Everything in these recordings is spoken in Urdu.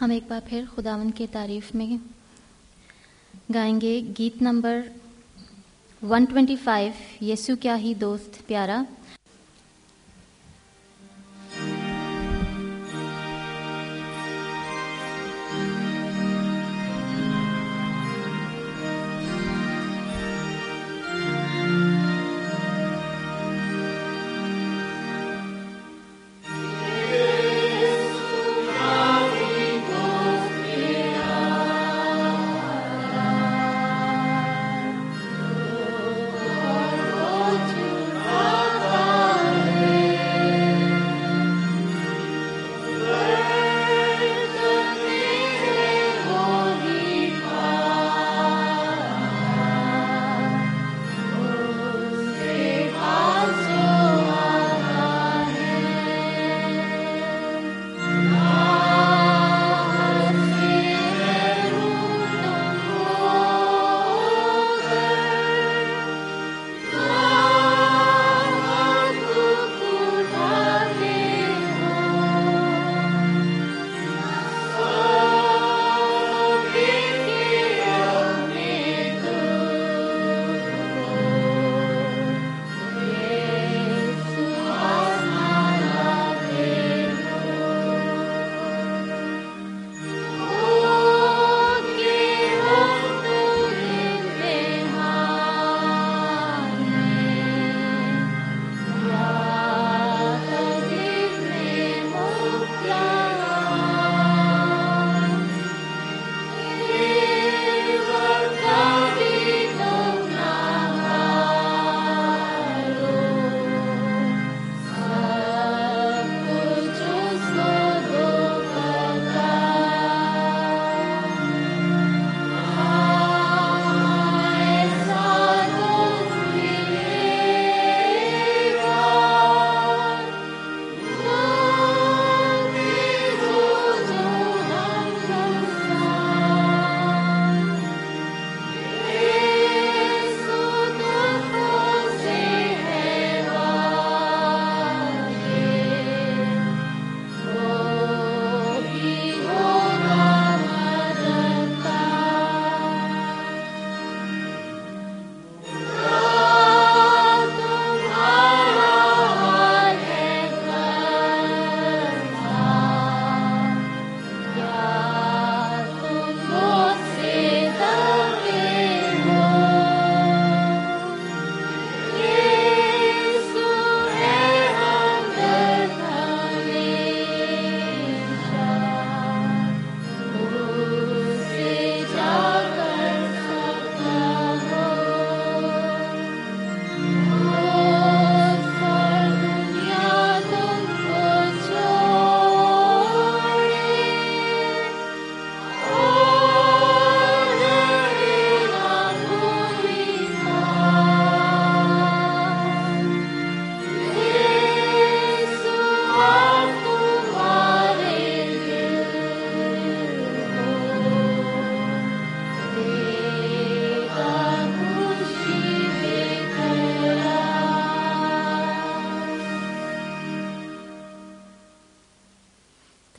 ہم ایک بار پھر خداون کی تعریف میں گائیں گے گیت نمبر 125 یسو کیا ہی دوست، پیارا۔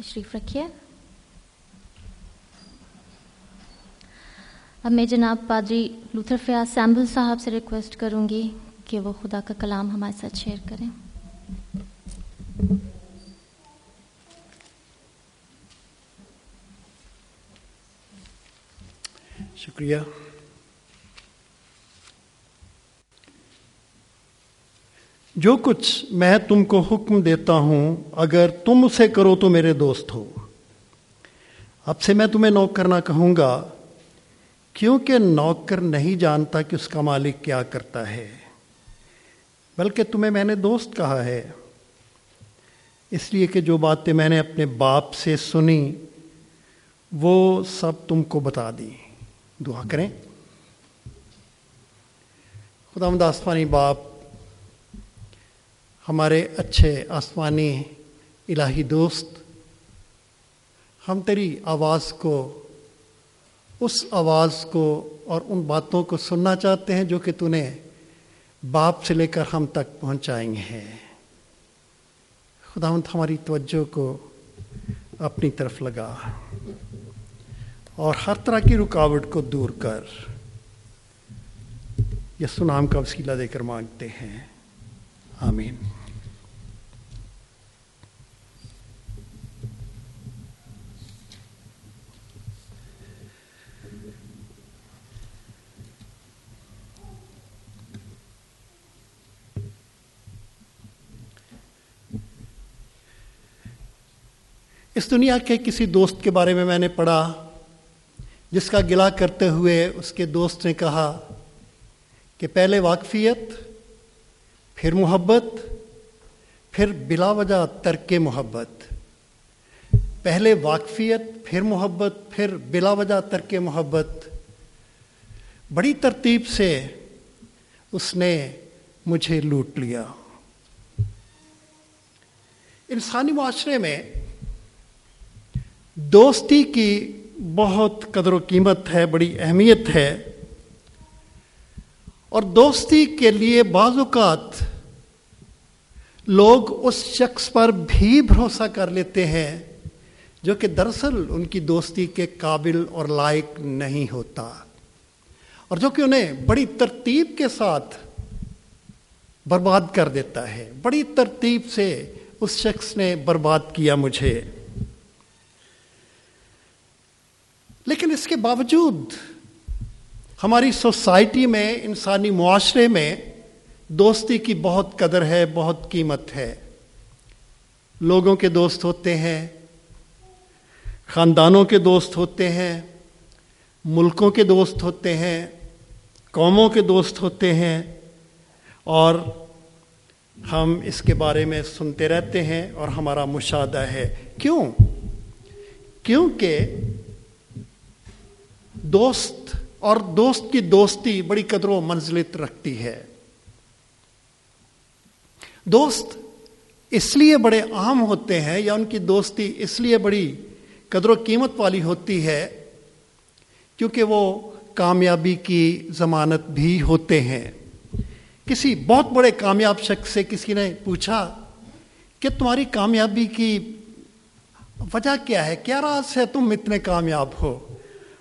تشریف رکھیے۔ اب میں جناب پادری لوتھر فیاض سیمبل صاحب سے ریکویسٹ کروں گی کہ وہ خدا کا کلام ہمارے ساتھ شیئر کریں۔ شکریہ۔ جو کچھ میں تم کو حکم دیتا ہوں، اگر تم اسے کرو تو میرے دوست ہو۔ اب سے میں تمہیں نوکر نہ کہوں گا، کیونکہ نوکر نہیں جانتا کہ اس کا مالک کیا کرتا ہے، بلکہ تمہیں میں نے دوست کہا ہے۔ اس لیے کہ جو باتیں میں نے اپنے باپ سے سنی، وہ سب تم کو بتا دی۔ دعا کریں۔ خدا آسمانی باپ ہمارے اچھے آسمانی الہی دوست، ہم تیری آواز کو، اس آواز کو اور ان باتوں کو سننا چاہتے ہیں جو کہ تو نے باپ سے لے کر ہم تک پہنچائیں ہیں۔ خدا ہماری توجہ کو اپنی طرف لگا اور ہر طرح کی رکاوٹ کو دور کر۔ یسو نام کا وسیلہ دے کر مانگتے ہیں۔ آمین۔ اس دنیا کے کسی دوست کے بارے میں میں نے پڑھا، جس کا گلا کرتے ہوئے اس کے دوست نے کہا کہ پہلے واقفیت پھر محبت، پھر بلا وجہ ترک محبت، پہلے واقفیت، پھر محبت، پھر بلا وجہ ترک محبت۔ بڑی ترتیب سے اس نے مجھے لوٹ لیا۔ انسانی معاشرے میں دوستی کی بہت قدر و قیمت ہے، بڑی اہمیت ہے۔ اور دوستی کے لیے بعض اوقات لوگ اس شخص پر بھی بھروسہ کر لیتے ہیں جو کہ دراصل ان کی دوستی کے قابل اور لائق نہیں ہوتا اور جو کہ انہیں بڑی ترتیب کے ساتھ برباد کر دیتا ہے۔ بڑی ترتیب سے اس شخص نے برباد کیا مجھے۔ لیکن اس کے باوجود ہماری سوسائٹی میں، انسانی معاشرے میں دوستی کی بہت قدر ہے، بہت قیمت ہے۔ لوگوں کے دوست ہوتے ہیں، خاندانوں کے دوست ہوتے ہیں، ملکوں کے دوست ہوتے ہیں، قوموں کے دوست ہوتے ہیں۔ اور ہم اس کے بارے میں سنتے رہتے ہیں اور ہمارا مشاہدہ ہے۔ کیوں؟ کیونکہ دوست اور دوست کی دوستی بڑی قدر و منزلت رکھتی ہے۔ دوست اس لیے بڑے عام ہوتے ہیں یا ان کی دوستی اس لیے بڑی قدر و قیمت والی ہوتی ہے کیونکہ وہ کامیابی کی ضمانت بھی ہوتے ہیں۔ کسی بہت بڑے کامیاب شخص سے کسی نے پوچھا کہ تمہاری کامیابی کی وجہ کیا ہے؟ کیا راز ہے تم اتنے کامیاب ہو؟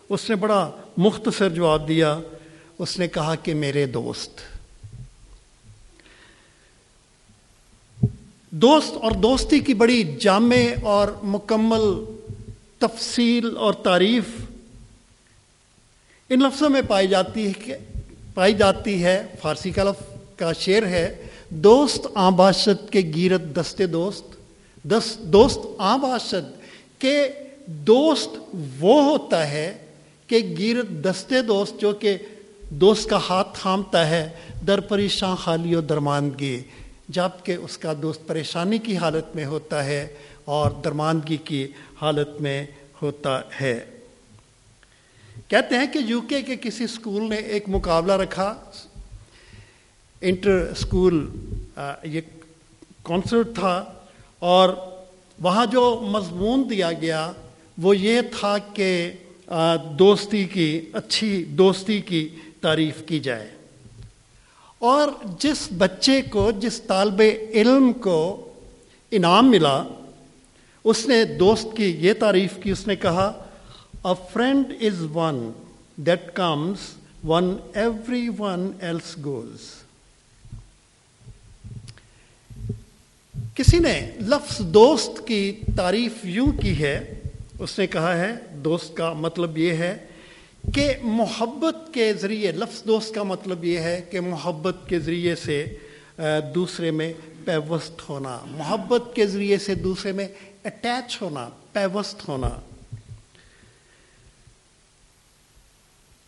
اس نے بڑا مختصر جواب دیا، اس نے کہا کہ میرے دوست۔ دوست اور دوستی کی بڑی جامع اور مکمل تفصیل اور تعریف ان لفظوں میں پائی جاتی ہے کہ پائی جاتی ہے فارسی کا لفظ کا شعر ہے، دوست آباشد کے گیرت دستے دوست، دس دوست آباشد کے دوست وہ ہوتا ہے کہ گیرت دستے دوست جو کہ دوست کا ہاتھ تھامتا ہے، در پریشان خالی و درماندگی۔ جبکہ اس کا دوست پریشانی کی حالت میں ہوتا ہے اور درماندگی کی حالت میں ہوتا ہے۔ کہتے ہیں کہ یو کے کے کسی اسکول نے ایک مقابلہ رکھا۔ انٹر اسکول یہ کانسرٹ تھا اور وہاں جو مضمون دیا گیا وہ یہ تھا کہ دوستی کی، اچھی دوستی کی تعریف کی جائے۔ اور جس بچے کو، جس طالب علم کو انعام ملا، اس نے دوست کی یہ تعریف کی، اس نے کہا a friend is one that comes in everyone else goes کسی نے لفظ دوست کی تعریف یوں کی ہے، اس نے کہا ہے، دوست کا مطلب یہ ہے کہ محبت کے ذریعے، لفظ دوست کا مطلب یہ ہے کہ محبت کے ذریعے سے دوسرے میں پیوست ہونا، محبت کے ذریعے سے دوسرے میں اٹیچ ہونا، پیوست ہونا۔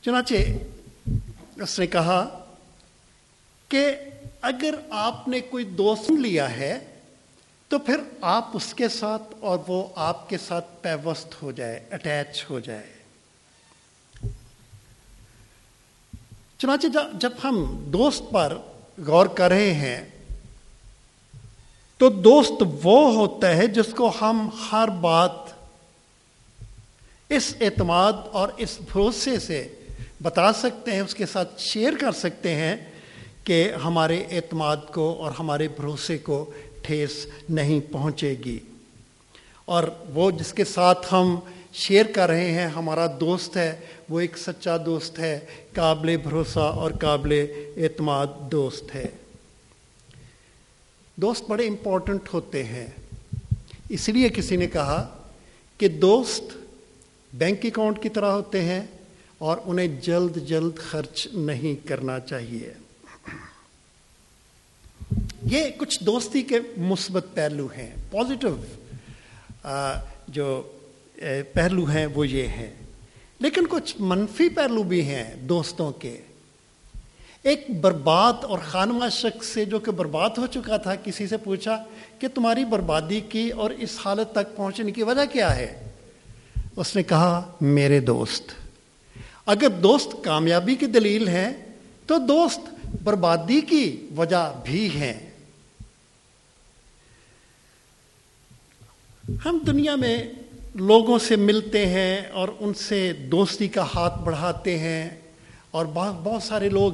چنانچہ اس نے کہا کہ اگر آپ نے کوئی دوست لیا ہے، تو پھر آپ اس کے ساتھ اور وہ آپ کے ساتھ پیوست ہو جائے، اٹیچ ہو جائے۔ چنانچہ جب ہم دوست پر غور کر رہے ہیں، تو دوست وہ ہوتا ہے جس کو ہم ہر بات اس اعتماد اور اس بھروسے سے بتا سکتے ہیں، اس کے ساتھ شیئر کر سکتے ہیں کہ ہمارے اعتماد کو اور ہمارے بھروسے کو ٹھیس نہیں پہنچے گی۔ اور وہ جس کے ساتھ ہم شیئر کر رہے ہیں، ہمارا دوست ہے، وہ ایک سچا دوست ہے، قابل بھروسہ اور قابل اعتماد دوست ہے۔ دوست بڑے امپورٹنٹ ہوتے ہیں۔ اس لیے کسی نے کہا کہ دوست بینک اکاؤنٹ کی طرح ہوتے ہیں اور انہیں جلد جلد خرچ نہیں کرنا چاہیے۔ یہ کچھ دوستی کے مثبت پہلو ہیں پازیٹو جو پہلو ہیں، وہ یہ ہیں۔ لیکن کچھ منفی پہلو بھی ہیں دوستوں کے۔ ایک برباد اور خانمہ شخص سے جو کہ برباد ہو چکا تھا، کسی سے پوچھا کہ تمہاری بربادی کی اور اس حالت تک پہنچنے کی وجہ کیا ہے؟ اس نے کہا، میرے دوست۔ اگر دوست کامیابی کی دلیل ہے تو دوست بربادی کی وجہ بھی ہیں۔ ہم دنیا میں لوگوں سے ملتے ہیں اور ان سے دوستی کا ہاتھ بڑھاتے ہیں اور بہت بہت سارے لوگ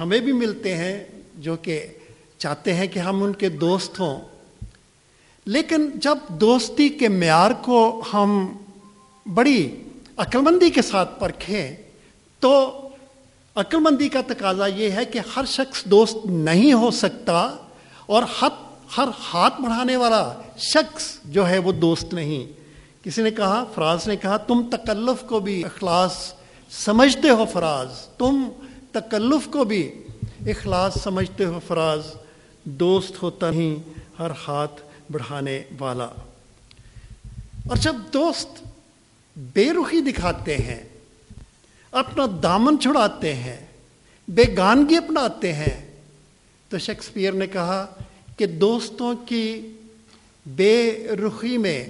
ہمیں بھی ملتے ہیں جو کہ چاہتے ہیں کہ ہم ان کے دوست ہوں۔ لیکن جب دوستی کے معیار کو ہم بڑی عقلمندی کے ساتھ پرکھیں، تو عقلمندی کا تقاضا یہ ہے کہ ہر شخص دوست نہیں ہو سکتا اور حت ہر ہاتھ بڑھانے والا شخص جو ہے وہ دوست نہیں۔ کسی نے کہا، فراز نے کہا، تم تکلف کو بھی اخلاص سمجھتے ہو فراز۔ تم تکلف کو بھی اخلاص سمجھتے ہو فراز۔ دوست ہوتا ہی ہر ہاتھ بڑھانے والا۔ اور جب دوست بے رخی دکھاتے ہیں، اپنا دامن چھڑاتے ہیں، بے گانگی اپناتے ہیں، تو شیکسپیئر نے کہا کہ دوستوں کی بے رخی میں،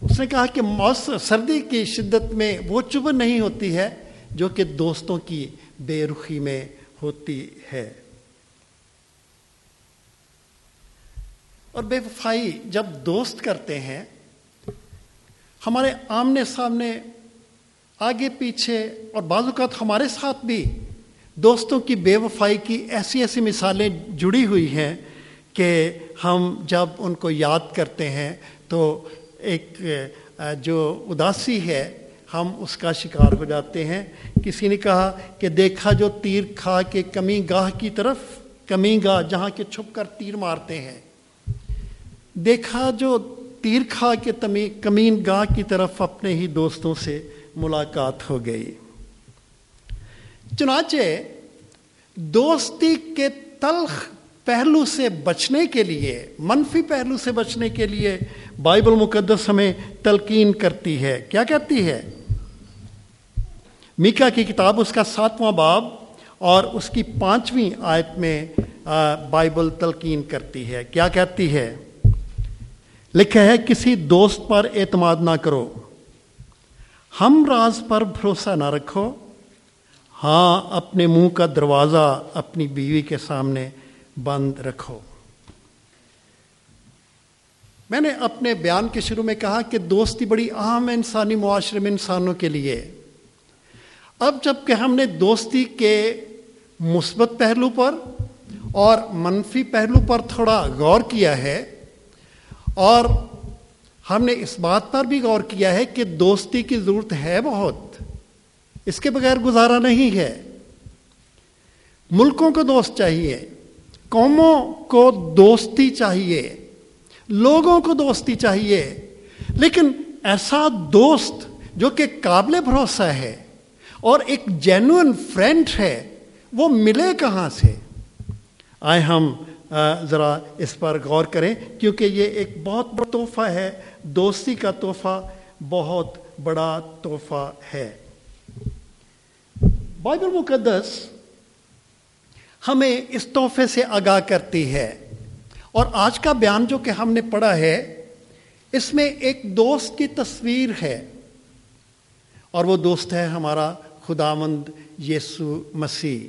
اس نے کہا کہ موسم سردی کی شدت میں وہ چبن نہیں ہوتی ہے جو کہ دوستوں کی بے رخی میں ہوتی ہے۔ اور بے وفائی جب دوست کرتے ہیں، ہمارے آمنے سامنے، آگے پیچھے اور بعض اوقات ہمارے ساتھ بھی دوستوں کی بے وفائی کی ایسی ایسی مثالیں جڑی ہوئی ہیں کہ ہم جب ان کو یاد کرتے ہیں تو ایک جو اداسی ہے، ہم اس کا شکار ہو جاتے ہیں۔ کسی نے کہا کہ دیکھا جو تیر کھا کے کمی گاہ کی طرف، کمی گاہ جہاں کے چھپ کر تیر مارتے ہیں۔ دیکھا جو تیر کھا کے کمین گاہ کی طرف اپنے ہی دوستوں سے ملاقات ہو گئی۔ چنانچہ دوستی کے تلخ پہلو سے بچنے کے لیے، منفی پہلو سے بچنے کے لیے بائبل مقدس ہمیں تلقین کرتی ہے۔ کیا کہتی ہے؟ میکا کی کتاب، اس کا ساتواں باب اور اس کی پانچویں آیت میں بائبل تلقین کرتی ہے۔ کیا کہتی ہے؟ لکھا ہے، کسی دوست پر اعتماد نہ کرو۔ ہم راز پر بھروسہ نہ رکھو۔ ہاں اپنے منہ کا دروازہ اپنی بیوی کے سامنے بند رکھو۔ میں نے اپنے بیان کے شروع میں کہا کہ دوستی بڑی اہم ہے انسانی معاشرے میں انسانوں کے لیے۔ اب جبکہ ہم نے دوستی کے مثبت پہلو پر اور منفی پہلو پر تھوڑا غور کیا ہے اور ہم نے اس بات پر بھی غور کیا ہے کہ دوستی کی ضرورت ہے بہت۔ اس کے بغیر گزارا نہیں ہے۔ ملکوں کو دوست چاہیے۔ قوموں کو دوستی چاہیے، لوگوں کو دوستی چاہیے، لیکن ایسا دوست جو کہ قابل بھروسہ ہے اور ایک جینوئن فرینڈ ہے، وہ ملے کہاں سے؟ آئے ہم ذرا اس پر غور کریں، کیونکہ یہ ایک بہت بڑا تحفہ ہے، دوستی کا تحفہ بہت بڑا تحفہ ہے۔ بائبل مقدس ہمیں اس تحفے سے آگاہ کرتی ہے۔ اور آج کا بیان جو کہ ہم نے پڑھا ہے، اس میں ایک دوست کی تصویر ہے۔ اور وہ دوست ہے ہمارا خداوند یسو مسیح۔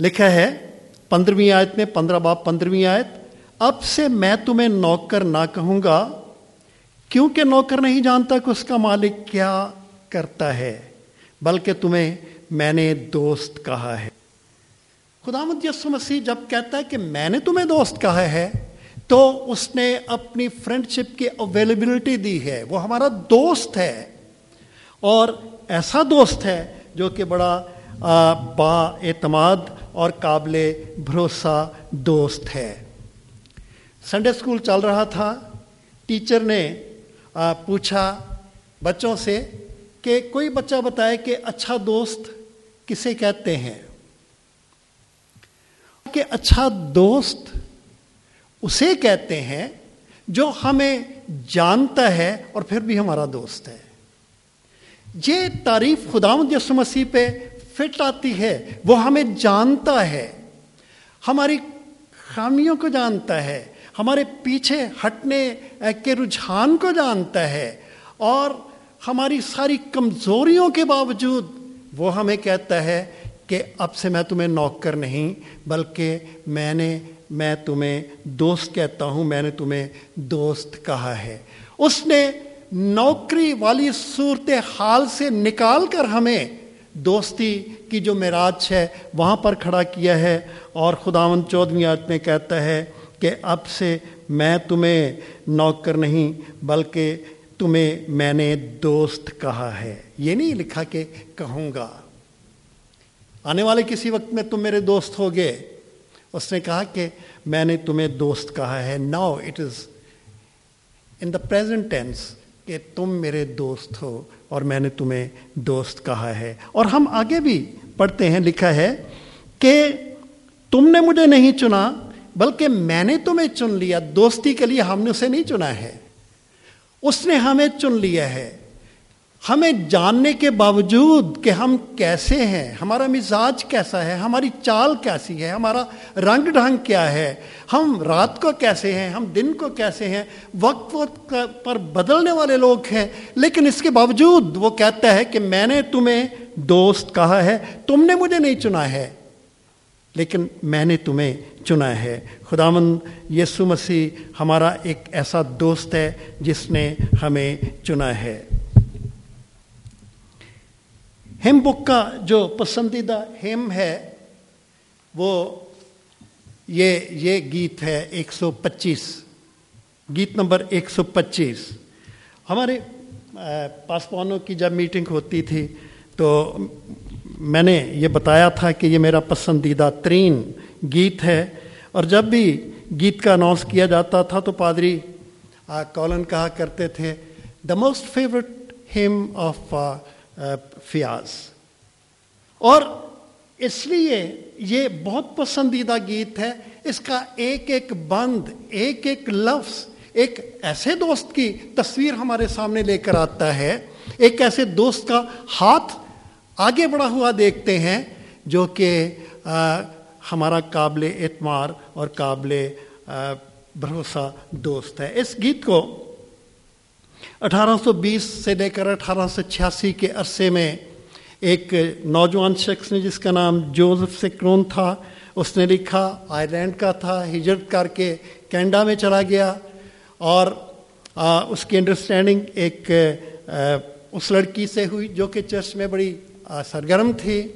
لکھا ہے، پندرہویں آیت میں پندرہ باپ پندرہویں آیت، اب سے میں تمہیں نوکر نہ کہوں گا، کیونکہ نوکر نہیں جانتا کہ اس کا مالک کیا کرتا ہے، بلکہ تمہیں میں نے دوست کہا ہے۔ خدا مد یسو مسیح جب کہتا ہے کہ میں نے تمہیں دوست کہا ہے، تو اس نے اپنی فرینڈ شپ کی اویلیبلٹی دی ہے۔ وہ ہمارا دوست ہے۔ اور ایسا دوست ہے جو کہ بڑا با اعتماد اور قابل بھروسہ دوست ہے۔ سنڈے اسکول چل رہا تھا۔ ٹیچر نے پوچھا بچوں سے کہ کوئی بچہ بتائے کہ اچھا دوست کسے کہتے ہیں؟ کہ اچھا دوست اسے کہتے ہیں جو ہمیں جانتا ہے اور پھر بھی ہمارا دوست ہے۔ یہ تعریف خدا یسو مسیح پہ فٹ آتی ہے، وہ ہمیں جانتا ہے، ہماری خامیوں کو جانتا ہے، ہمارے پیچھے ہٹنے کے رجحان کو جانتا ہے اور ہماری ساری کمزوریوں کے باوجود وہ ہمیں کہتا ہے کہ اب سے میں تمہیں نوکر نہیں، بلکہ میں نے، میں تمہیں دوست کہتا ہوں، میں نے تمہیں دوست کہا ہے۔ اس نے نوکری والی صورت حال سے نکال کر ہمیں دوستی کی جو معراج ہے وہاں پر کھڑا کیا ہے۔ اور خداون چودھویں آج میں کہتا ہے کہ اب سے میں تمہیں نوکر نہیں، بلکہ تمہیں میں نے دوست کہا ہے۔ یہ نہیں لکھا کہ کہوں گا۔ آنے والے کسی وقت میں تم میرے دوست ہوگے۔ اس نے کہا کہ میں نے تمہیں دوست کہا ہے۔ Now it is in the present tense کہ تم میرے دوست ہو اور میں نے تمہیں دوست کہا ہے۔ اور ہم آگے بھی پڑھتے ہیں، لکھا ہے کہ تم نے مجھے نہیں چنا، بلکہ میں نے تمہیں چن لیا۔ دوستی کے لیے ہم نے اسے نہیں چنا ہے۔ اس نے ہمیں چن لیا ہے۔ ہمیں جاننے کے باوجود کہ ہم کیسے ہیں، ہمارا مزاج کیسا ہے، ہماری چال کیسی ہے، ہمارا رنگ ڈھنگ کیا ہے، ہم رات کو کیسے ہیں، ہم دن کو کیسے ہیں، وقت وقت پر بدلنے والے لوگ ہیں۔ لیکن اس کے باوجود وہ کہتا ہے کہ میں نے تمہیں دوست کہا ہے، تم نے مجھے نہیں چنا ہے۔ لیکن میں نے تمہیں چنا ہے۔ خداون یسو مسیح ہمارا ایک ایسا دوست ہے جس نے ہمیں چنا ہے۔ ہم بک کا جو پسندیدہ ہم ہے، وہ یہ یہ گیت ہے ایک سو پچیس۔ گیت نمبر ایک سو پچیس۔ ہمارے پاسپانوں کی جب میٹنگ ہوتی تھی تو میں نے یہ بتایا تھا کہ یہ میرا پسندیدہ ترین گیت ہے اور جب بھی گیت کا اناؤنس کیا جاتا تھا تو پادری کالن کہا کرتے تھے the most favourite hymn of Fayaz. اور اس لیے یہ بہت پسندیدہ گیت ہے، اس کا ایک ایک بند، ایک ایک لفظ، ایک ایسے دوست کی تصویر ہمارے سامنے لے کر آتا ہے، ایک ایسے دوست کا ہاتھ آگے بڑھا ہوا دیکھتے ہیں جو کہ ہمارا قابل اعتمار اور قابل بھروسہ دوست ہے۔ اس گیت کو اٹھارہ سو بیس سے لے کر اٹھارہ سو چھیاسی کے عرصے میں ایک نوجوان شخص نے، جس کا نام جوزف سکرون تھا، اس نے لکھا، آئرلینڈ کا تھا، ہجرت کر کے کینیڈا میں چلا گیا اور اس کی انڈرسٹینڈنگ ایک اس لڑکی سے ہوئی جو کہ چرچ میں بڑی سرگرم تھی۔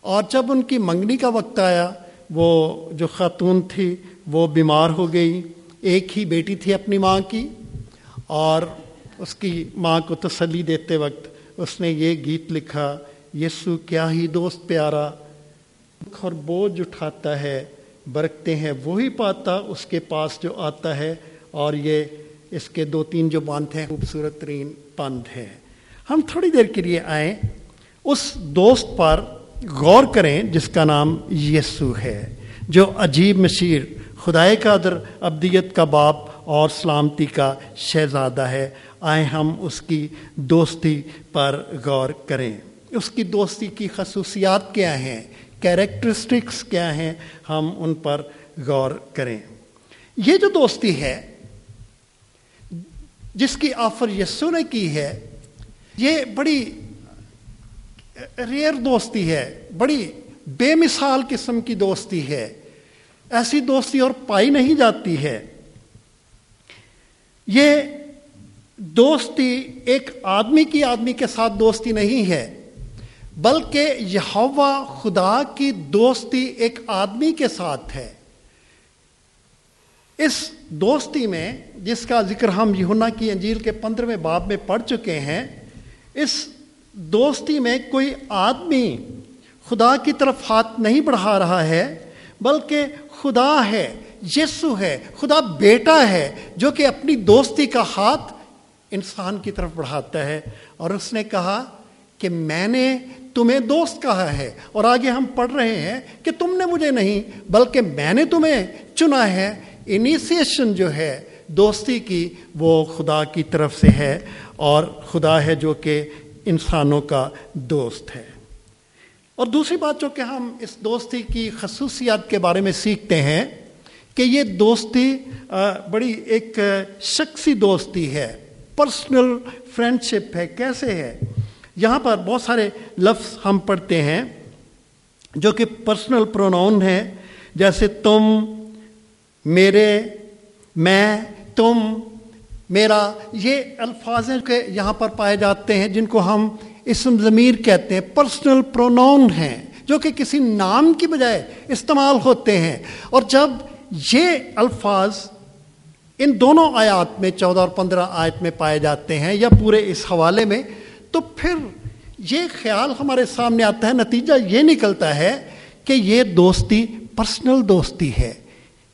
اور جب ان کی منگنی کا وقت آیا، وہ جو خاتون تھی، وہ بیمار ہو گئی۔ ایک ہی بیٹی تھی اپنی ماں کی۔ اور اس کی ماں کو تسلی دیتے وقت اس نے یہ گیت لکھا، یسو، کیا ہی دوست پیارا اور بوجھ اٹھاتا ہے، برکتے ہیں وہی پاتا اس کے پاس جو آتا ہے۔ اور یہ اس کے دو تین جو باندھ ہیں، خوبصورت ترین پند ہے ہم تھوڑی دیر کے لیے آئیں۔ اس دوست پر غور کریں جس کا نام یسو ہے، جو عجیب مشیر، خدائے کا در ابدیت کا باپ اور سلامتی کا شہزادہ ہے۔ آئیں ہم اس کی دوستی پر غور کریں۔ اس کی دوستی کی خصوصیات کیا ہیں؟ کیریکٹرسٹکس کیا ہیں؟ ہم ان پر غور کریں۔ یہ جو دوستی ہے، جس کی آفر یسو نے کی ہے، یہ بڑی ریئر دوستی ہے، بڑی بے مثال قسم کی دوستی ہے۔ ایسی دوستی اور پائی نہیں جاتی ہے۔ یہ دوستی ایک آدمی کی آدمی کے ساتھ دوستی نہیں ہے، بلکہ یہ خدا کی دوستی ایک آدمی کے ساتھ ہے۔ اس دوستی میں، جس کا ذکر ہم یونا کی انجیل کے پندرہویں باب میں پڑھ چکے ہیں، اس دوستی میں کوئی آدمی خدا کی طرف ہاتھ نہیں بڑھا رہا ہے، بلکہ خدا ہے، یسو ہے، خدا بیٹا ہے، جو کہ اپنی دوستی کا ہاتھ انسان کی طرف بڑھاتا ہے۔ اور اس نے کہا کہ میں نے تمہیں دوست کہا ہے۔ اور آگے ہم پڑھ رہے ہیں کہ تم نے مجھے نہیں، بلکہ میں نے تمہیں چنا ہے۔ انیسیشن جو ہے دوستی کی وہ خدا کی طرف سے ہے۔ اور خدا ہے جو کہ انسانوں کا دوست ہے۔ اور دوسری بات جو کہ ہم اس دوستی کی خصوصیات کے بارے میں سیکھتے ہیں کہ یہ دوستی بڑی ایک شخصی دوستی ہے، پرسنل فرینڈشپ ہے۔ کیسے ہے؟ یہاں پر بہت سارے لفظ ہم پڑھتے ہیں جو کہ پرسنل پروناؤن ہیں، جیسے تم، میرے، میں، تم میرا یہ الفاظ ہیں کہ یہاں پر پائے جاتے ہیں جن کو ہم اسم ضمیر کہتے ہیں پرسنل پروناؤن ہیں، جو کہ کسی نام کی بجائے استعمال ہوتے ہیں۔ اور جب یہ الفاظ ان دونوں آیات میں، چودہ اور پندرہ آیت میں پائے جاتے ہیں یا پورے اس حوالے میں، تو پھر یہ خیال ہمارے سامنے آتا ہے، نتیجہ یہ نکلتا ہے کہ یہ دوستی پرسنل دوستی ہے۔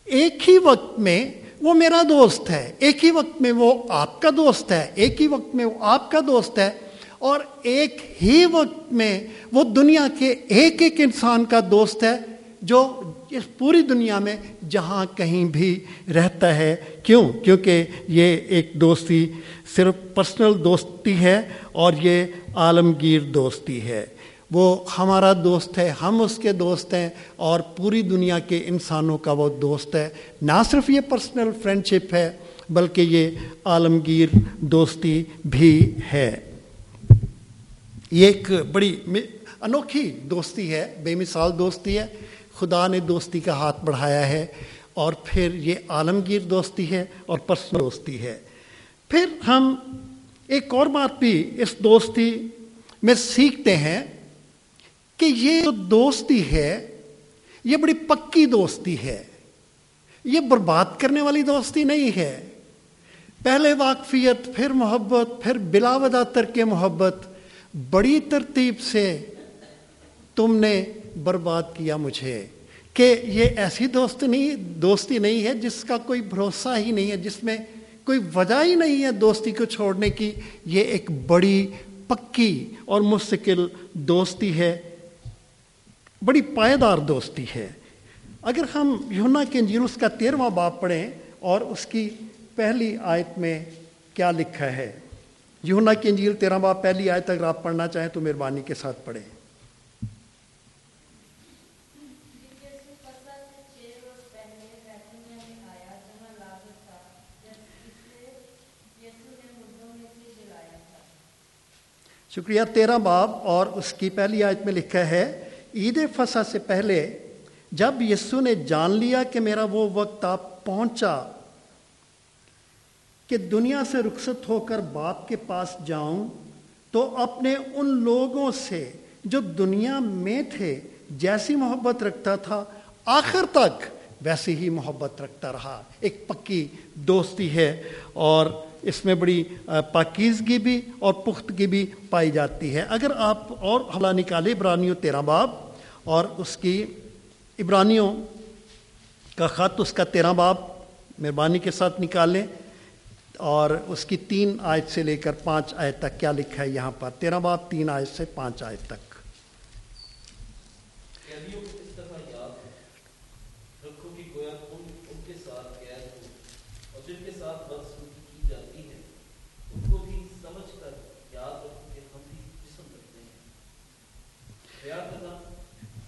ایک ہی وقت میں وہ میرا دوست ہے۔ ایک ہی وقت میں وہ آپ کا دوست ہے۔ ایک ہی وقت میں وہ آپ کا دوست ہے۔ اور ایک ہی وقت میں وہ دنیا کے ایک ایک انسان کا دوست ہے جو اس پوری دنیا میں جہاں کہیں بھی رہتا ہے۔ کیوں؟ کیونکہ یہ ایک دوستی صرف پرسنل دوستی ہے اور یہ عالمگیر دوستی ہے۔ وہ ہمارا دوست ہے، ہم اس کے دوست ہیں اور پوری دنیا کے انسانوں کا وہ دوست ہے۔ نہ صرف یہ پرسنل فرینڈشپ ہے، بلکہ یہ عالمگیر دوستی بھی ہے۔ یہ ایک بڑی انوکھی دوستی ہے، بے مثال دوستی ہے۔ خدا نے دوستی کا ہاتھ بڑھایا ہے اور پھر یہ عالمگیر دوستی ہے اور پرسنل دوستی ہے۔ پھر ہم ایک اور بات بھی اس دوستی میں سیکھتے ہیں۔ کہ یہ جو دوستی ہے، یہ بڑی پکی دوستی ہے۔ یہ برباد کرنے والی دوستی نہیں ہے۔ پہلے واقفیت، پھر محبت، پھر بلا ودا تر کے محبت۔ بڑی ترتیب سے تم نے برباد کیا مجھے کہ یہ ایسی دوست نہیں، دوستی نہیں ہے جس کا کوئی بھروسہ ہی نہیں ہے، جس میں کوئی وجہ ہی نہیں ہے دوستی کو چھوڑنے کی۔ یہ ایک بڑی پکی اور مستقل دوستی ہے۔ بڑی پائیدار دوستی ہے۔ اگر ہم یونا کے انجیل اس کا تیرواں باپ پڑھیں اور اس کی پہلی آیت میں کیا لکھا ہے۔ یونا کی انجیل تیرہ باپ پہلی آیت اگر آپ پڑھنا چاہیں تو مہربانی کے ساتھ پڑھیں۔ شکریہ، تیرہ باب اور اس کی پہلی آیت میں لکھا ہے عید فصح سے پہلے جب یسو نے جان لیا کہ میرا وہ وقت آپ پہنچا کہ دنیا سے رخصت ہو کر باپ کے پاس جاؤں، تو اپنے ان لوگوں سے جو دنیا میں تھے جیسی محبت رکھتا تھا، آخر تک ویسی ہی محبت رکھتا رہا۔ ایک پکی دوستی ہے اور اس میں بڑی پاکیزگی بھی اور پختگی بھی پائی جاتی ہے۔ اگر آپ اور حوالہ نکالے عبرانیوں تیرہ باب اور اس کی عبرانیوں کا خط اس کا تیرہ باب مہربانی کے ساتھ نکالیں اور اس کی تین آیت سے لے کر پانچ آیت تک کیا لکھا ہے یہاں پر؟ تیرہ باب، تین آیت سے پانچ آیت تک۔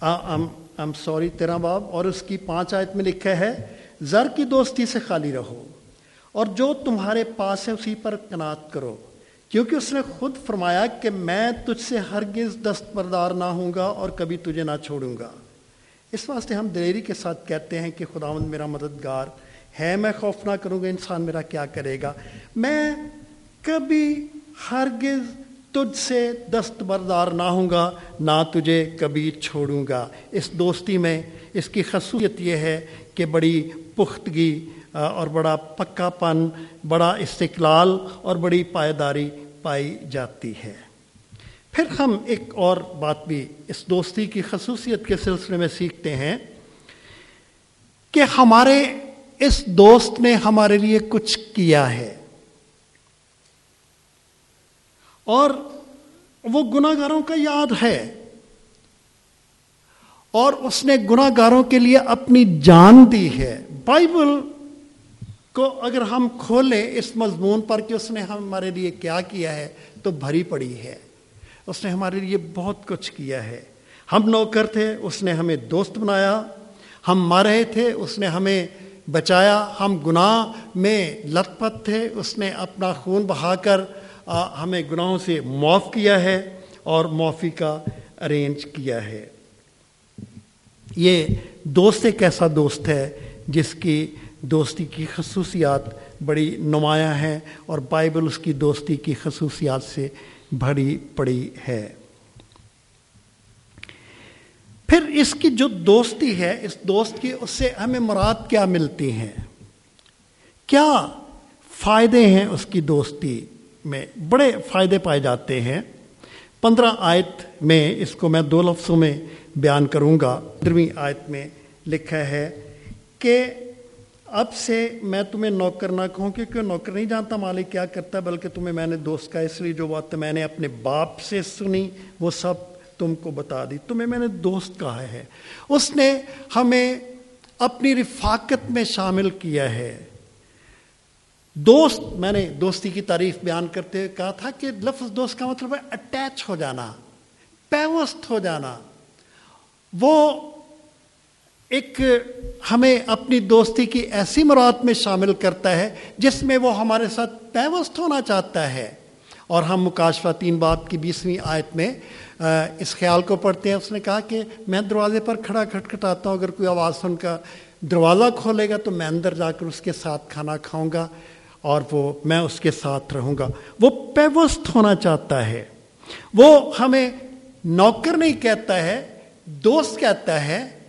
ایم سوری تیرا باب اور اس کی پانچ آیت میں لکھا ہے، زر کی دوستی سے خالی رہو، اور جو تمہارے پاس ہے اسی پر کنات کرو، کیونکہ اس نے خود فرمایا کہ میں تجھ سے ہرگز دست بردار نہ ہوں گا اور کبھی تجھے نہ چھوڑوں گا۔ اس واسطے ہم دلیری کے ساتھ کہتے ہیں کہ خداوند میرا مددگار ہے، میں خوف نہ کروں گا، انسان میرا کیا کرے گا۔ میں کبھی ہرگز تجھ سے دست بردار نہ ہوں گا، نہ تجھے کبھی چھوڑوں گا۔ اس دوستی میں اس کی خصوصیت یہ ہے کہ بڑی پختگی اور بڑا پکا پن بڑا استقلال اور بڑی پائیداری پائی جاتی ہے۔ پھر ہم ایک اور بات بھی اس دوستی کی خصوصیت کے سلسلے میں سیکھتے ہیں کہ ہمارے اس دوست نے ہمارے لیے کچھ کیا ہے۔ اور وہ گناہ گاروں کا یاد ہے اور اس نے گناہ گاروں کے لیے اپنی جان دی ہے۔ بائبل کو اگر ہم کھولیں اس مضمون پر کہ اس نے ہمارے لیے کیا کیا ہے، تو بھری پڑی ہے۔ اس نے ہمارے لیے بہت کچھ کیا ہے۔ ہم نوکر تھے، اس نے ہمیں دوست بنایا۔ ہم مر رہے تھے، اس نے ہمیں بچایا۔ ہم گناہ میں لت پت تھے، اس نے اپنا خون بہا کر ہمیں گناہوں سے معاف کیا ہے اور معافی کا ارینج کیا ہے۔ یہ دوست ایک ایسا دوست ہے جس کی دوستی کی خصوصیات بڑی نمایاں ہیں اور بائبل اس کی دوستی کی خصوصیات سے بھری پڑی ہے۔ پھر اس کی جو دوستی ہے، اس دوست کی، اس سے ہمیں مراد کیا ملتی ہیں؟ کیا فائدے ہیں اس کی دوستی؟ میں بڑے فائدے پائے جاتے ہیں۔ پندرہ آیت میں اس کو میں دو لفظوں میں بیان کروں گا۔ پندرہویں آیت میں لکھا ہے کہ اب سے میں تمہیں نوکر نہ کہوں کیونکہ نوکر نہیں جانتا، مالک کیا کرتا بلکہ تمہیں میں نے دوست کا اس لیے جو بات میں نے اپنے باپ سے سنی، وہ سب تم کو بتا دی۔ تمہیں میں نے دوست کہا ہے۔ اس نے ہمیں اپنی رفاقت میں شامل کیا ہے۔ دوست، میں نے دوستی کی تعریف بیان کرتے ہوئے کہا تھا کہ لفظ دوست کا مطلب ہے اٹیچ ہو جانا پیوست ہو جانا۔ وہ ایک ہمیں اپنی دوستی کی ایسی مراد میں شامل کرتا ہے جس میں وہ ہمارے ساتھ پیوست ہونا چاہتا ہے۔ اور ہم مکاشفہ تین باپ کی بیسویں آیت میں اس خیال کو پڑھتے ہیں، اس نے کہا کہ میں دروازے پر کھڑا کھٹکھٹاتا ہوں، اگر کوئی آواز سن کا دروازہ کھولے گا تو میں اندر جا کر اس کے ساتھ کھانا کھاؤں گا۔ اور وہ میں اس کے ساتھ رہوں گا۔ وہ پیوست ہونا چاہتا ہے۔ وہ ہمیں نوکر نہیں کہتا ہے، دوست کہتا ہے،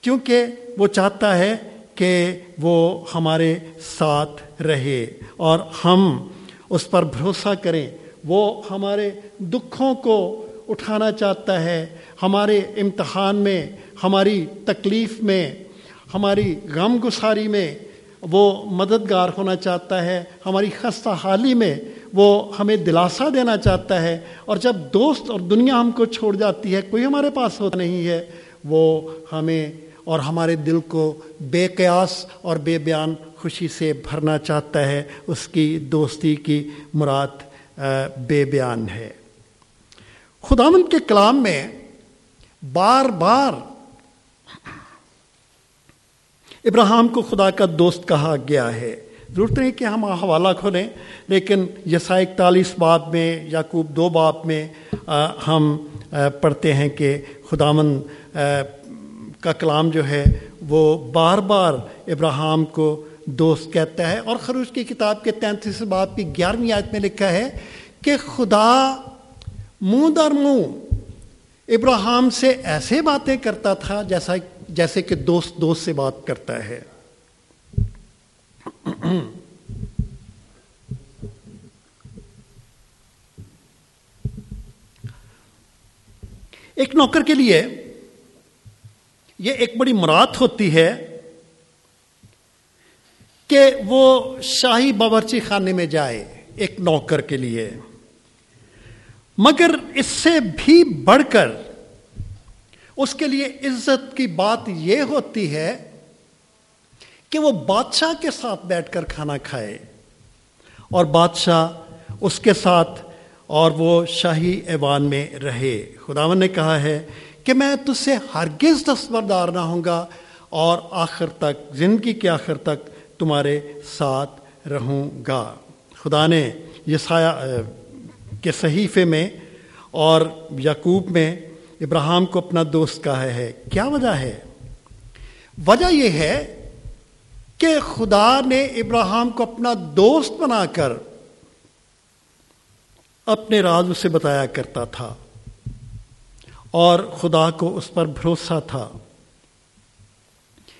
کیونکہ وہ چاہتا ہے کہ وہ ہمارے ساتھ رہے اور ہم اس پر بھروسہ کریں۔ وہ ہمارے دکھوں کو اٹھانا چاہتا ہے۔ ہمارے امتحان میں، ہماری تکلیف میں، ہماری غم گساری میں وہ مددگار ہونا چاہتا ہے، ہماری خستہ حالی میں وہ ہمیں دلاسا دینا چاہتا ہے اور جب دوست اور دنیا ہم کو چھوڑ جاتی ہے، کوئی ہمارے پاس ہوتا نہیں ہے، وہ ہمیں اور ہمارے دل کو بے قیاس اور بے بیان خوشی سے بھرنا چاہتا ہے۔ اس کی دوستی کی مراد بے بیان ہے۔ خداون کے کلام میں بار بار ابراہم کو خدا کا دوست کہا گیا ہے۔ ضرورت نہیں کہ ہم حوالہ کھولیں، لیکن یسا اکتالیس باب میں، یعقوب دو باب میں ہم پڑھتے ہیں کہ خداون کا کلام جو ہے، وہ بار بار ابراہم کو دوست کہتا ہے۔ اور خروش کی کتاب کے تینتیس باب کی گیارہویں آیت میں لکھا ہے کہ خدا منہ در منہ ابراہم سے ایسے باتیں کرتا تھا جیسا جیسے کہ دوست دوست سے بات کرتا ہے۔ ایک نوکر کے لیے یہ ایک بڑی مراد ہوتی ہے کہ وہ شاہی باورچی خانے میں جائے ایک نوکر کے لیے۔ مگر اس سے بھی بڑھ کر اس کے لیے عزت کی بات یہ ہوتی ہے کہ وہ بادشاہ کے ساتھ بیٹھ کر کھانا کھائے اور بادشاہ اس کے ساتھ اور وہ شاہی ایوان میں رہے۔ خداون نے کہا ہے کہ میں تجھ سے ہرگز دستبردار نہ ہوں گا اور آخر تک، زندگی کے آخر تک تمہارے ساتھ رہوں گا۔ خدا نے یہ سایہ کے صحیفے میں اور یعقوب میں ابراہم کو اپنا دوست کہا ہے۔ کیا وجہ ہے؟ وجہ یہ ہے کہ خدا نے ابراہم کو اپنا دوست بنا کر اپنے راز اسے بتایا کرتا تھا اور خدا کو اس پر بھروسہ تھا۔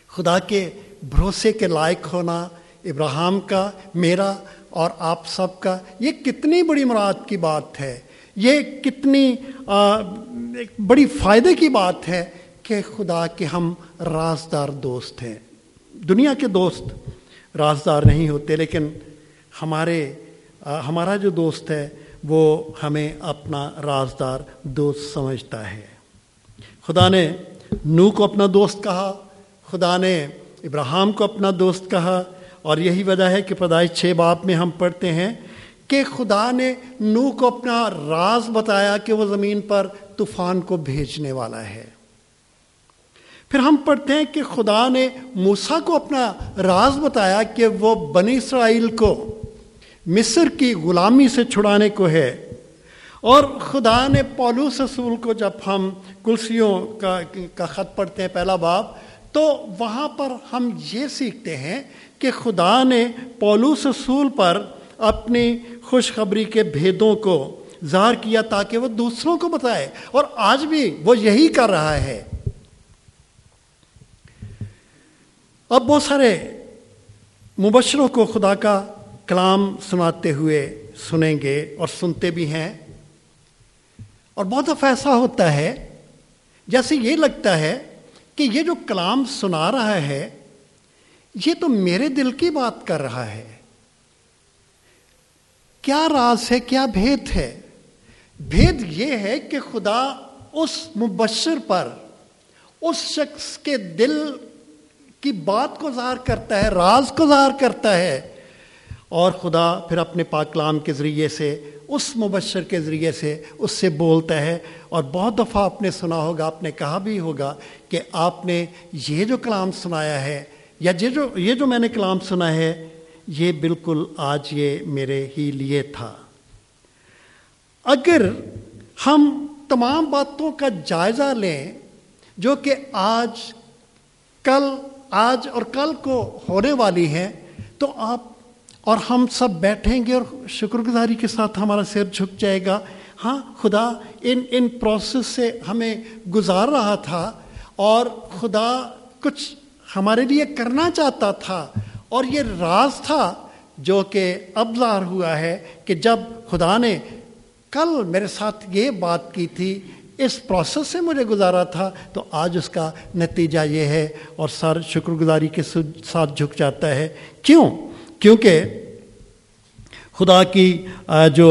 خدا کے بھروسے کے لائق ہونا ابراہم کا، میرا اور آپ سب کا، یہ کتنی بڑی مراد کی بات ہے۔ یہ کتنی ایک بڑی فائدے کی بات ہے کہ خدا کے ہم رازدار دوست ہیں۔ دنیا کے دوست رازدار نہیں ہوتے، لیکن ہمارے ہمارا جو دوست ہے، وہ ہمیں اپنا رازدار دوست سمجھتا ہے۔ خدا نے نو کو اپنا دوست کہا، خدا نے ابراہم کو اپنا دوست کہا، اور یہی وجہ ہے کہ پیدائش چھ باپ میں ہم پڑھتے ہیں۔ کہ خدا نے نو کو اپنا راز بتایا کہ وہ زمین پر طوفان کو بھیجنے والا ہے۔ پھر ہم پڑھتے ہیں کہ خدا نے موسا کو اپنا راز بتایا کہ وہ بنی اسرائیل کو مصر کی غلامی سے چھڑانے کو ہے۔ اور خدا نے پولوس رسول کو جب ہم کلسیوں کا کا خط پڑھتے ہیں پہلا باب، تو وہاں پر ہم یہ سیکھتے ہیں کہ خدا نے پولوس رسول پر اپنی خوشخبری کے بھیدوں کو ظاہر کیا تاکہ وہ دوسروں کو بتائے۔ اور آج بھی وہ یہی کر رہا ہے۔ اب بہت سارے مبشروں کو خدا کا کلام سناتے ہوئے سنیں گے اور سنتے بھی ہیں۔ اور بہت دفعہ ایسا ہوتا ہے، جیسے یہ لگتا ہے کہ یہ جو کلام سنا رہا ہے، یہ تو میرے دل کی بات کر رہا ہے۔ کیا راز ہے، کیا بھید ہے؟ بھید یہ ہے کہ خدا اس مبشر پر، اس شخص کے دل کی بات کو ظاہر کرتا ہے، راز کو ظاہر کرتا ہے اور خدا پھر اپنے پاکلام کے ذریعے سے، اس مبشر کے ذریعے سے اس سے بولتا ہے اور بہت دفعہ آپ نے سنا ہوگا، آپ نے کہا بھی ہوگا کہ آپ نے یہ جو کلام سنایا ہے یا یہ جو یہ جو میں نے کلام سنا ہے یہ بالکل آج یہ میرے ہی لیے تھا۔ اگر ہم تمام باتوں کا جائزہ لیں جو کہ آج، کل، آج اور کل کو ہونے والی ہیں، تو آپ اور ہم سب بیٹھیں گے اور شکر گزاری کے ساتھ ہمارا سر جھک جائے گا۔ ہاں خدا ان ان پروسیس سے ہمیں گزار رہا تھا اور خدا کچھ ہمارے لیے کرنا چاہتا تھا۔ اور یہ راز تھا جو کہ اب ظاہر ہوا ہے کہ جب خدا نے کل میرے ساتھ یہ بات کی تھی، اس پروسیس سے مجھے گزارا تھا، تو آج اس کا نتیجہ یہ ہے اور سر شکر گزاری کے ساتھ جھک جاتا ہے۔ کیوں؟ کیونکہ خدا کی جو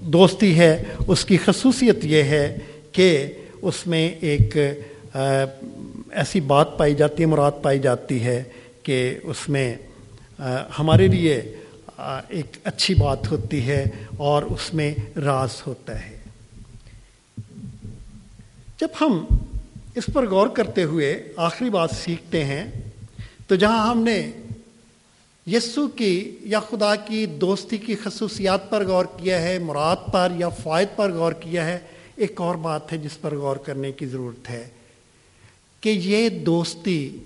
دوستی ہے، اس کی خصوصیت یہ ہے کہ اس میں ایک ایسی بات پائی جاتی ہے، مراد پائی جاتی ہے۔ کہ اس میں ہمارے لیے ایک اچھی بات ہوتی ہے اور اس میں راز ہوتا ہے۔ جب ہم اس پر غور کرتے ہوئے آخری بات سیکھتے ہیں، تو جہاں ہم نے یسو کی یا خدا کی دوستی کی خصوصیات پر غور کیا ہے، مراد پر یا فائد پر غور کیا ہے، ایک اور بات ہے جس پر غور کرنے کی ضرورت ہے کہ یہ دوستی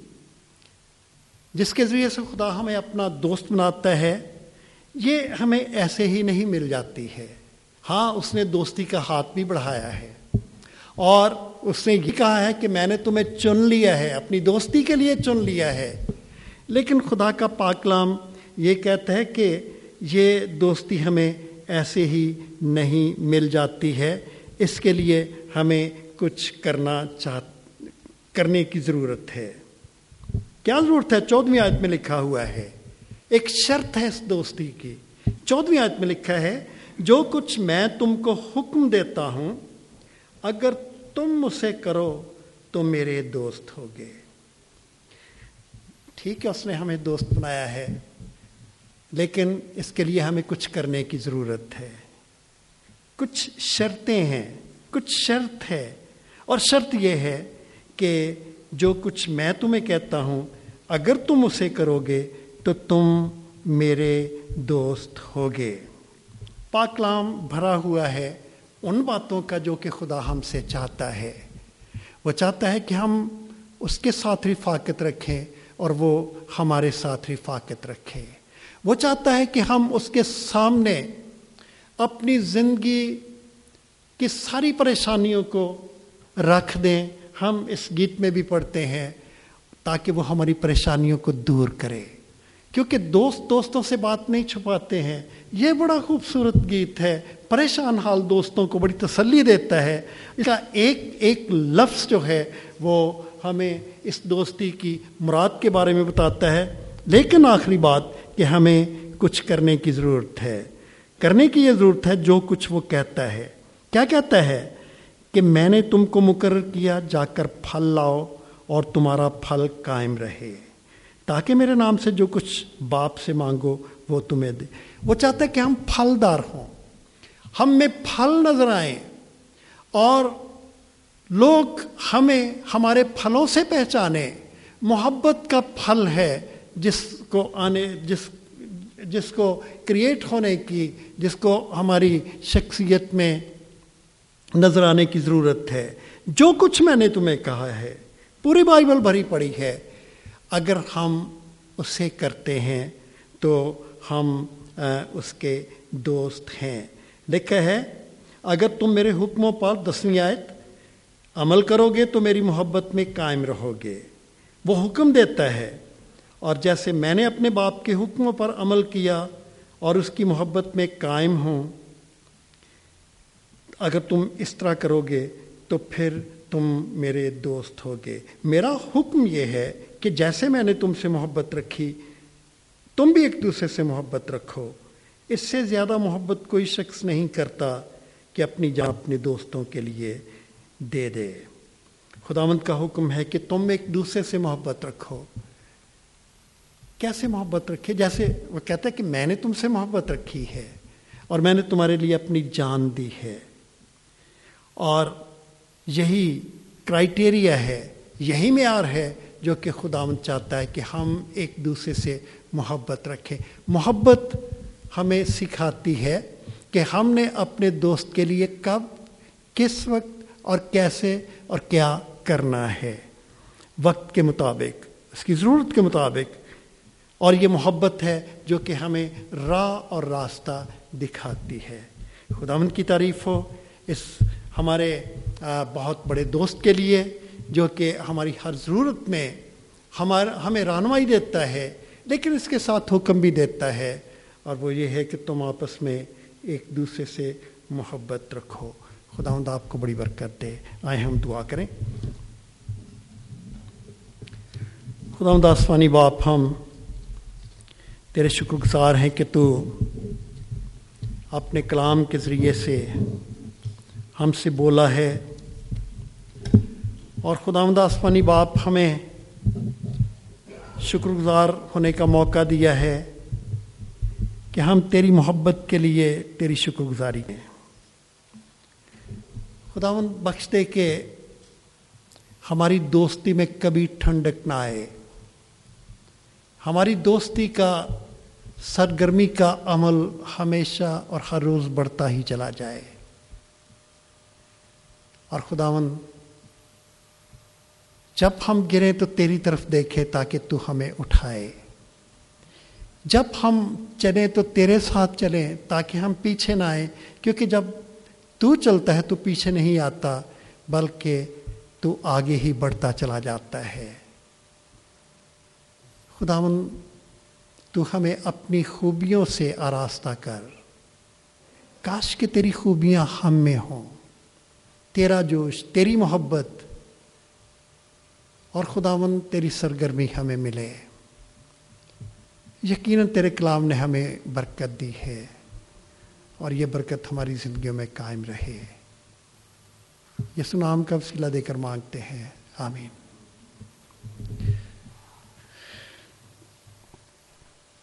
جس کے ذریعے سے خدا ہمیں اپنا دوست بناتا ہے، یہ ہمیں ایسے ہی نہیں مل جاتی ہے۔ ہاں اس نے دوستی کا ہاتھ بھی بڑھایا ہے۔ اور اس نے یہ کہا ہے کہ میں نے تمہیں چن لیا ہے، اپنی دوستی کے لیے چن لیا ہے۔ لیکن خدا کا پاکلام یہ کہتا ہے کہ یہ دوستی ہمیں ایسے ہی نہیں مل جاتی ہے۔ اس کے لیے ہمیں کچھ کرنا چاہ، کرنے کی ضرورت ہے۔ کیا ضرورت ہے؟ چودھویں آیت میں لکھا ہوا ہے، ایک شرط ہے اس دوستی کی۔ چودھویں آیت میں لکھا ہے، جو کچھ میں تم کو حکم دیتا ہوں، اگر تم اسے کرو تو میرے دوست ہوگے۔ ٹھیک ہے، اس نے ہمیں دوست بنایا ہے، لیکن اس کے لیے ہمیں کچھ کرنے کی ضرورت ہے۔ کچھ شرطیں ہیں، کچھ شرط ہے۔ اور شرط یہ ہے کہ جو کچھ میں تمہیں کہتا ہوں، اگر تم اسے کرو گے تو تم میرے دوست ہوگے۔ پاکلام بھرا ہوا ہے ان باتوں کا جو کہ خدا ہم سے چاہتا ہے۔ وہ چاہتا ہے کہ ہم اس کے ساتھ رفاقت رکھیں اور وہ ہمارے ساتھ رفاقت رکھے۔ وہ چاہتا ہے کہ ہم اس کے سامنے اپنی زندگی کی ساری پریشانیوں کو رکھ دیں ہم اس گیت میں بھی پڑھتے ہیں تاکہ وہ ہماری پریشانیوں کو دور کرے۔ کیونکہ دوست دوستوں سے بات نہیں چھپاتے ہیں۔ یہ بڑا خوبصورت گیت ہے۔ پریشان حال دوستوں کو بڑی تسلی دیتا ہے۔ اس کا ایک ایک لفظ جو ہے وہ ہمیں اس دوستی کی مراد کے بارے میں بتاتا ہے۔ لیکن آخری بات کہ ہمیں کچھ کرنے کی ضرورت ہے۔ کرنے کی یہ ضرورت ہے جو کچھ وہ کہتا ہے۔ کیا کہتا ہے؟ کہ میں نے تم کو مقرر کیا، جا کر پھل لاؤ اور تمہارا پھل قائم رہے۔ تاکہ میرے نام سے جو کچھ باپ سے مانگو، وہ تمہیں دے۔ وہ چاہتا ہے کہ ہم پھلدار ہوں۔ ہم میں پھل نظر آئیں اور لوگ ہمیں، ہمارے پھلوں سے پہچانے محبت کا پھل ہے جس کو آنے، جس جس کو کریٹ ہونے کی، جس کو ہماری شخصیت میں نظر آنے کی ضرورت ہے۔ جو کچھ میں نے تمہیں کہا ہے، پوری بائبل بھری پڑی ہے۔ اگر ہم اسے کرتے ہیں تو ہم اس کے دوست ہیں۔ لکھا ہے، اگر تم میرے حکموں پر دسویں آیت عمل کرو گے تو میری محبت میں قائم رہو گے وہ حکم دیتا ہے۔ اور جیسے میں نے اپنے باپ کے حکموں پر عمل کیا اور اس کی محبت میں قائم ہوں اگر تم اس طرح کرو گے تو پھر تم میرے دوست ہوگے۔ میرا حکم یہ ہے کہ جیسے میں نے تم سے محبت رکھی، تم بھی ایک دوسرے سے محبت رکھو۔ اس سے زیادہ محبت کوئی شخص نہیں کرتا کہ اپنی جان اپنے دوستوں کے لیے دے دے۔ خداوند کا حکم ہے کہ تم ایک دوسرے سے محبت رکھو۔ کیسے محبت رکھے؟ جیسے وہ کہتا ہے کہ میں نے تم سے محبت رکھی ہے اور میں نے تمہارے لیے اپنی جان دی ہے۔ اور یہی کرائٹیریا ہے، یہی معیار ہے جو کہ خداوند چاہتا ہے کہ ہم ایک دوسرے سے محبت رکھیں۔ محبت ہمیں سکھاتی ہے کہ ہم نے اپنے دوست کے لیے کب، کس وقت اور کیسے اور کیا کرنا ہے۔ وقت کے مطابق، اس کی ضرورت کے مطابق۔ اور یہ محبت ہے جو کہ ہمیں راہ اور راستہ دکھاتی ہے۔ خدا کی تعریف ہو، اس ہمارے بہت بڑے دوست کے لیے، جو کہ ہماری ہر ضرورت میں ہمارا ہمیں رہنمائی دیتا ہے، لیکن اس کے ساتھ حکم بھی دیتا ہے۔ اور وہ یہ ہے کہ تم آپس میں ایک دوسرے سے محبت رکھو۔ خدا آپ کو بڑی برکت دے۔ آئے ہم دعا کریں۔ خدا آسمانی باپ، ہم تیرے شکر گزار ہیں کہ تو اپنے کلام کے ذریعے سے ہم سے بولا ہے۔ اور خدا آسمانی باپ ہمیں شکر گزار ہونے کا موقع دیا ہے کہ ہم تیری محبت کے لیے تیری شکر گزاری ہیں خداون بخش دے کہ ہماری دوستی میں کبھی ٹھنڈک نہ آئے۔ ہماری دوستی کا سرگرمی کا عمل ہمیشہ اور ہر روز بڑھتا ہی چلا جائے۔ اور خداون جب ہم گریں تو تیری طرف دیکھے تاکہ تو ہمیں اٹھائے۔ جب ہم چلیں تو تیرے ساتھ چلیں تاکہ ہم پیچھے نہ آئیں، کیونکہ جب تو چلتا ہے تو پیچھے نہیں آتا، بلکہ تو آگے ہی بڑھتا چلا جاتا ہے۔ خداون تو ہمیں اپنی خوبیوں سے آراستہ کر۔ کاش کہ تیری خوبیاں ہم میں ہوں۔ تیرا جوش، تیری محبت، اور خداون تیری سرگرمی ہمیں ملے۔ یقیناً تیرے کلام نے ہمیں برکت دی ہے، اور یہ برکت ہماری زندگیوں میں قائم رہے۔ یہ سنام کا وسیلہ دے کر مانگتے ہیں، آمین۔